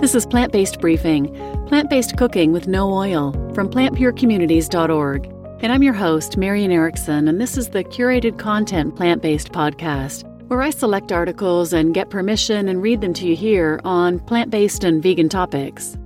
This is Plant Based Briefing, plant based cooking with no oil from plantpurecommunities.org. And I'm your host, Marian Erickson, and this is the curated content plant based podcast where I select articles and get permission and read them to you here on plant based and vegan topics.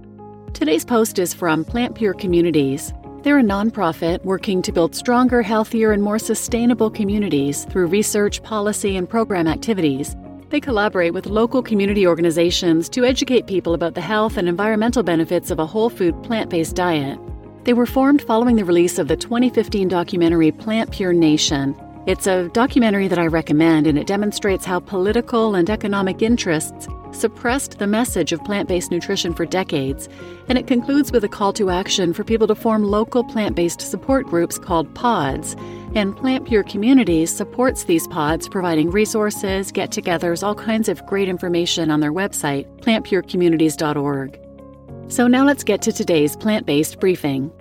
Today's post is from Plant Pure Communities. They're a nonprofit working to build stronger, healthier, and more sustainable communities through research, policy, and program activities they collaborate with local community organizations to educate people about the health and environmental benefits of a whole food plant based diet. They were formed following the release of the 2015 documentary Plant Pure Nation. It's a documentary that I recommend, and it demonstrates how political and economic interests suppressed the message of plant based nutrition for decades. And it concludes with a call to action for people to form local plant based support groups called PODs and Plant Pure Communities supports these pods, providing resources, get togethers, all kinds of great information on their website, plantpurecommunities.org. So now let's get to today's plant based briefing.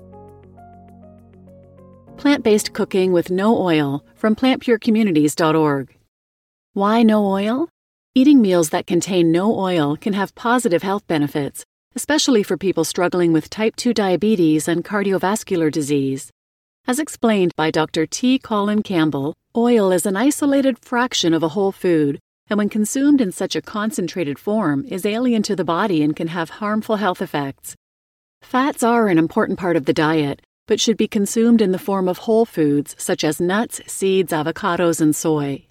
Plant based cooking with no oil from plantpurecommunities.org. Why no oil? Eating meals that contain no oil can have positive health benefits, especially for people struggling with type 2 diabetes and cardiovascular disease. As explained by Dr. T. Colin Campbell, oil is an isolated fraction of a whole food, and when consumed in such a concentrated form, is alien to the body and can have harmful health effects. Fats are an important part of the diet, but should be consumed in the form of whole foods such as nuts, seeds, avocados, and soy.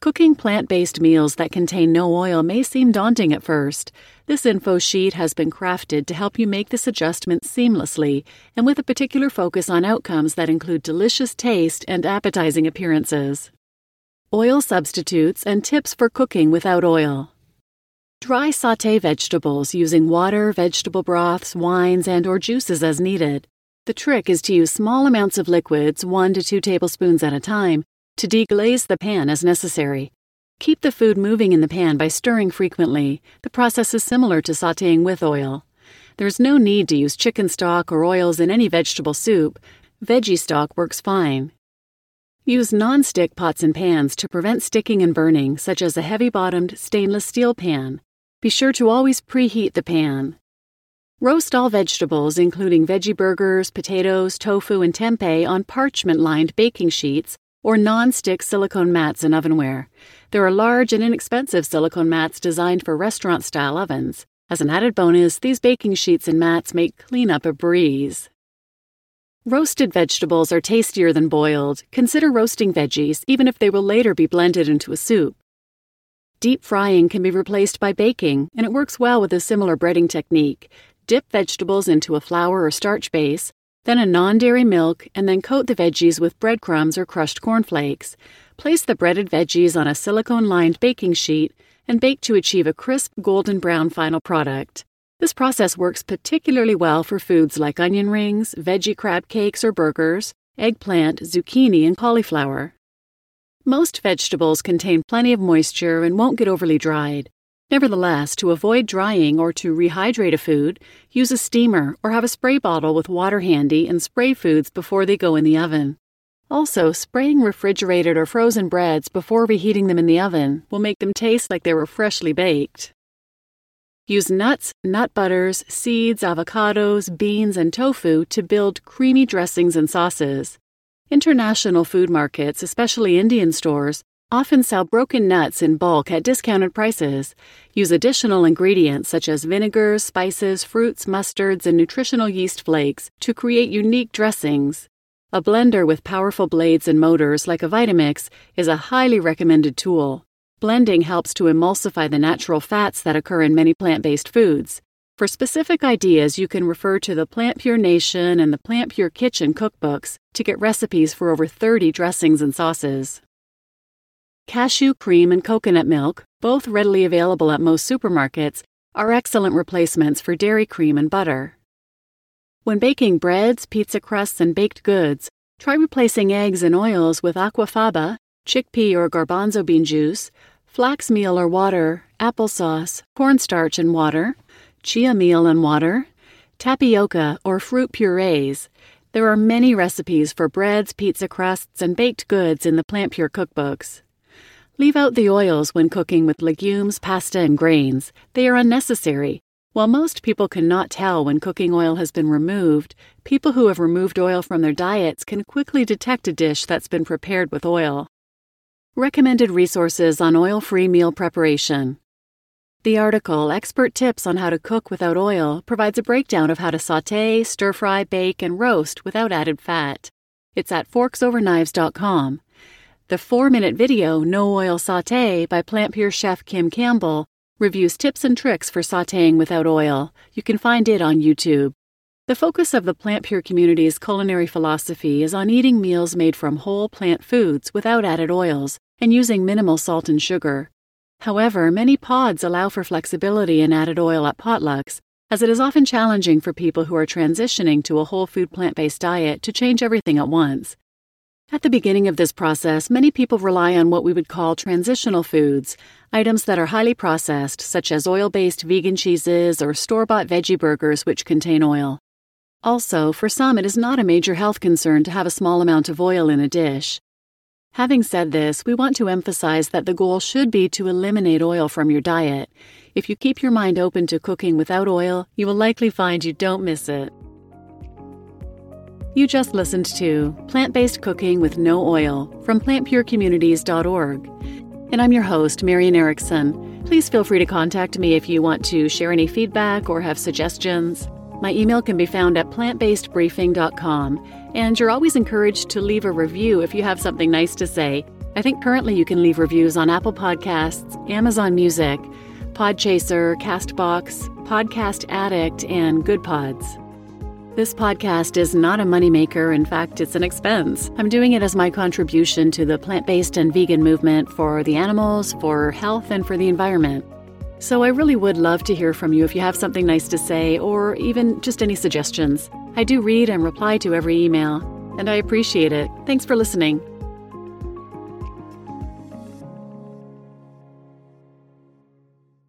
Cooking plant based meals that contain no oil may seem daunting at first. This info sheet has been crafted to help you make this adjustment seamlessly and with a particular focus on outcomes that include delicious taste and appetizing appearances. Oil substitutes and tips for cooking without oil. Dry sauté vegetables using water, vegetable broths, wines, and or juices as needed. The trick is to use small amounts of liquids, 1 to 2 tablespoons at a time, to deglaze the pan as necessary. Keep the food moving in the pan by stirring frequently. The process is similar to sauteing with oil. There's no need to use chicken stock or oils in any vegetable soup. Veggie stock works fine. Use non-stick pots and pans to prevent sticking and burning, such as a heavy-bottomed stainless steel pan. Be sure to always preheat the pan. Roast all vegetables, including veggie burgers, potatoes, tofu, and tempeh, on parchment lined baking sheets or non-stick silicone mats in ovenware. There are large and inexpensive silicone mats designed for restaurant-style ovens. As an added bonus, these baking sheets and mats make cleanup a breeze. Roasted vegetables are tastier than boiled. Consider roasting veggies, even if they will later be blended into a soup. Deep frying can be replaced by baking, and it works well with a similar breading technique. Dip vegetables into a flour or starch base, then a non dairy milk, and then coat the veggies with breadcrumbs or crushed cornflakes. Place the breaded veggies on a silicone lined baking sheet and bake to achieve a crisp golden brown final product. This process works particularly well for foods like onion rings, veggie crab cakes or burgers, eggplant, zucchini, and cauliflower. Most vegetables contain plenty of moisture and won't get overly dried. Nevertheless, to avoid drying or to rehydrate a food, use a steamer or have a spray bottle with water handy and spray foods before they go in the oven. Also, spraying refrigerated or frozen breads before reheating them in the oven will make them taste like they were freshly baked. Use nuts, nut butters, seeds, avocados, beans, and tofu to build creamy dressings and sauces. International food markets, especially Indian stores, often sell broken nuts in bulk at discounted prices. Use additional ingredients such as vinegars, spices, fruits, mustards, and nutritional yeast flakes to create unique dressings. A blender with powerful blades and motors like a Vitamix is a highly recommended tool. Blending helps to emulsify the natural fats that occur in many plant based foods. For specific ideas, you can refer to the Plant Pure Nation and the Plant Pure Kitchen cookbooks to get recipes for over 30 dressings and sauces. Cashew cream and coconut milk, both readily available at most supermarkets, are excellent replacements for dairy cream and butter. When baking breads, pizza crusts, and baked goods, try replacing eggs and oils with aquafaba, chickpea or garbanzo bean juice, flax meal or water, applesauce, cornstarch and water, chia meal and water, tapioca or fruit purees. There are many recipes for breads, pizza crusts, and baked goods in the Plant Pure cookbooks. Leave out the oils when cooking with legumes, pasta, and grains. They are unnecessary. While most people cannot tell when cooking oil has been removed, people who have removed oil from their diets can quickly detect a dish that's been prepared with oil. Recommended resources on oil free meal preparation. The article, Expert Tips on How to Cook Without Oil, provides a breakdown of how to saute, stir fry, bake, and roast without added fat. It's at forksoverknives.com. The four minute video, No Oil Saute, by Plant Pure chef Kim Campbell, reviews tips and tricks for sauteing without oil. You can find it on YouTube. The focus of the Plant Pure community's culinary philosophy is on eating meals made from whole plant foods without added oils and using minimal salt and sugar. However, many pods allow for flexibility in added oil at potlucks, as it is often challenging for people who are transitioning to a whole food plant based diet to change everything at once. At the beginning of this process, many people rely on what we would call transitional foods, items that are highly processed, such as oil based vegan cheeses or store bought veggie burgers which contain oil. Also, for some, it is not a major health concern to have a small amount of oil in a dish. Having said this, we want to emphasize that the goal should be to eliminate oil from your diet. If you keep your mind open to cooking without oil, you will likely find you don't miss it. You just listened to Plant Based Cooking with No Oil from plantpurecommunities.org. And I'm your host, Marian Erickson. Please feel free to contact me if you want to share any feedback or have suggestions. My email can be found at plantbasedbriefing.com, and you're always encouraged to leave a review if you have something nice to say. I think currently you can leave reviews on Apple Podcasts, Amazon Music, Podchaser, Castbox, Podcast Addict, and Good Pods. This podcast is not a moneymaker. In fact, it's an expense. I'm doing it as my contribution to the plant based and vegan movement for the animals, for health, and for the environment. So I really would love to hear from you if you have something nice to say or even just any suggestions. I do read and reply to every email, and I appreciate it. Thanks for listening.